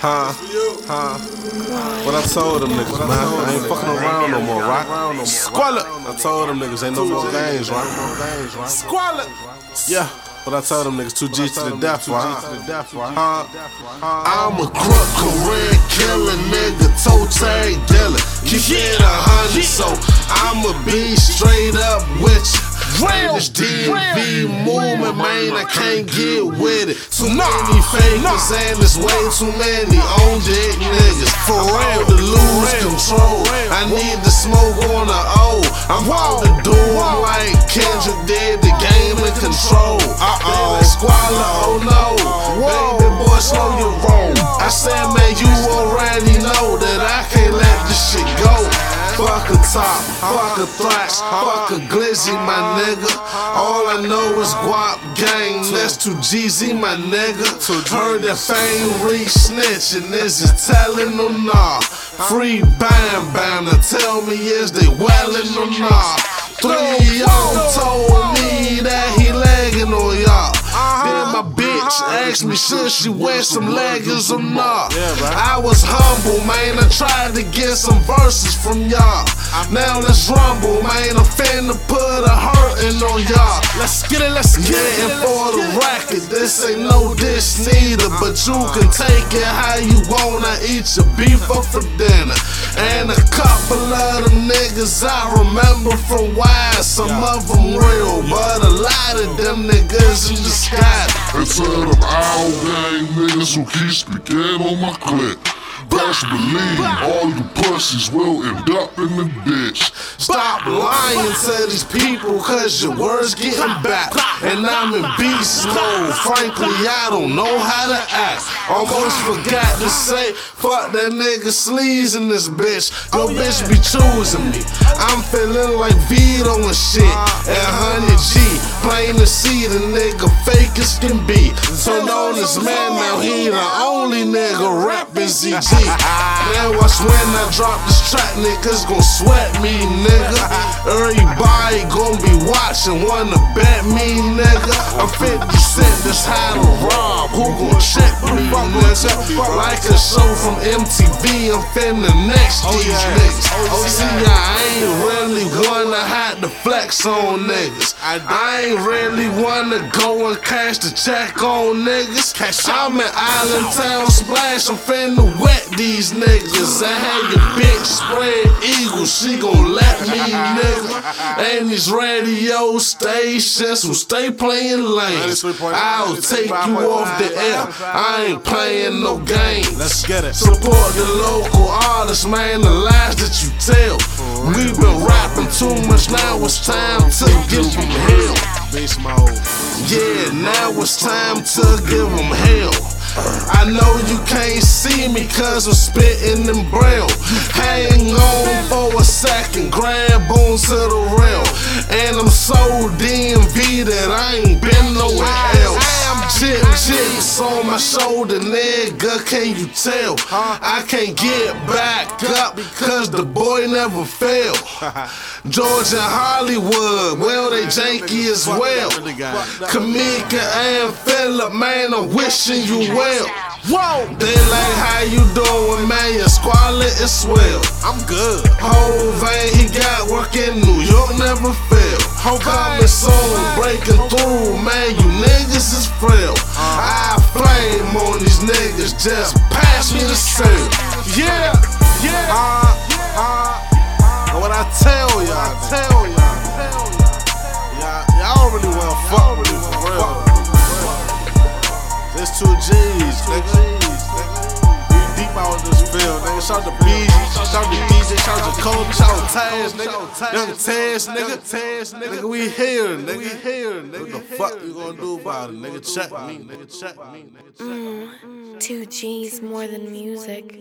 Huh? Huh? What I told them niggas, man. I ain't fucking around no more, right? Squalla. I told them niggas ain't no more games, right? Squalla. Yeah. But I told them niggas, two G's to the death, right? Huh? I'm a crook, career killer, nigga, toe tag dealer. Keep it a hundred, so I'ma be straight up with you. Real, DMV movement, man, I can't get with it. Too many fakers and there's way too many on dick niggas. For real, to lose control. I need the smoke on the O. I'm to do it like Kendrick did the game in control. Uh oh, Squalla, top, fuck a thrash, fuck a glizzy, my nigga. All I know is Gwop Gang, that's too Jeezy, my nigga. Heard that fame reach snitching, is it telling them nah? Free bam bam to tell me is they wellin' or nah? Three y'all told me my bitch asked me should she wear some leggings or not. I was humble, man. I tried to get some verses from y'all. Now let's rumble, man. I'm finna put a hurtin' on y'all. Let's get it, let's get Yeah, it. and for the record, this ain't no dish neither. But you can take it how you wanna eat your beef up for dinner. And a couple of them niggas I remember from why some of them real, but a lot of them niggas in disguise. Instead of our gang niggas who keep speaking on my clip. Best believe all you pussies will end up in the ditch. Stop lying to these people, cause your words getting back. And I'm in beast mode. Frankly, I don't know how to act. Almost forgot to say, fuck that nigga sleaze in this bitch. Your bitch be choosing me. I'm feeling like Vito and shit. And Honey G, plain to see the nigga fake as can be. Turned on this man, now he the only nigga rapping ZG. Now watch when I drop this track, niggas gon' sweat me, nigga. Be watching, wanna bet me, nigga. I'm 50 Cent, that's how to rob. Who gon' check me, nigga? Like a show from MTV, I'm finna next these niggas. Oh, See, I ain't really wanna have to flex on niggas. I ain't really wanna go and cash the check on niggas. I'm in Island Town Splash, I'm finna wet these niggas. I had your bitch spread eagle, she gon' let me, nigga. And these radio stations who stay playing lanes. I'll take you off the air. I ain't playing no games. Let's get it. Support the local artists, man, the lies that you tell. We've been rapping too much, now it's time to give them hell. Yeah, now it's time to give them hell. I know you can't see me cause I'm spitting in braille. Hang on for a second, grab on to the rail. And I'm so DMV that I ain't been nowhere else. Chip, chips on my shoulder, nigga, can you tell? I can't get back up because the boy never fail. Georgia Hollywood, well, they janky as well. Kamika and Philip, man, I'm wishing you well. Whoa! They like how you doing, man, your squalor is swell. I'm good. Whole vein he got work in New York never fail. I'm coming soon, breaking through, man, you niggas is frail. I flame on these niggas, just pass me the sale. Yeah, yeah. Uh, uh, and what I tell y'all, tell y'all, y'all, y'all really wanna fuck with me for real. There's two G's, nigga. We deep out in this field, nigga. Shout to BG, shout to DJ, shout to Kobe, shout to Taz, nigga. Young Taz, nigga. Taz, nigga. We here, nigga. We here, nigga. What the fuck you gonna do about it, nigga? Check me, nigga. Check me, nigga. Check me. Mm-hmm. Two G's more than music.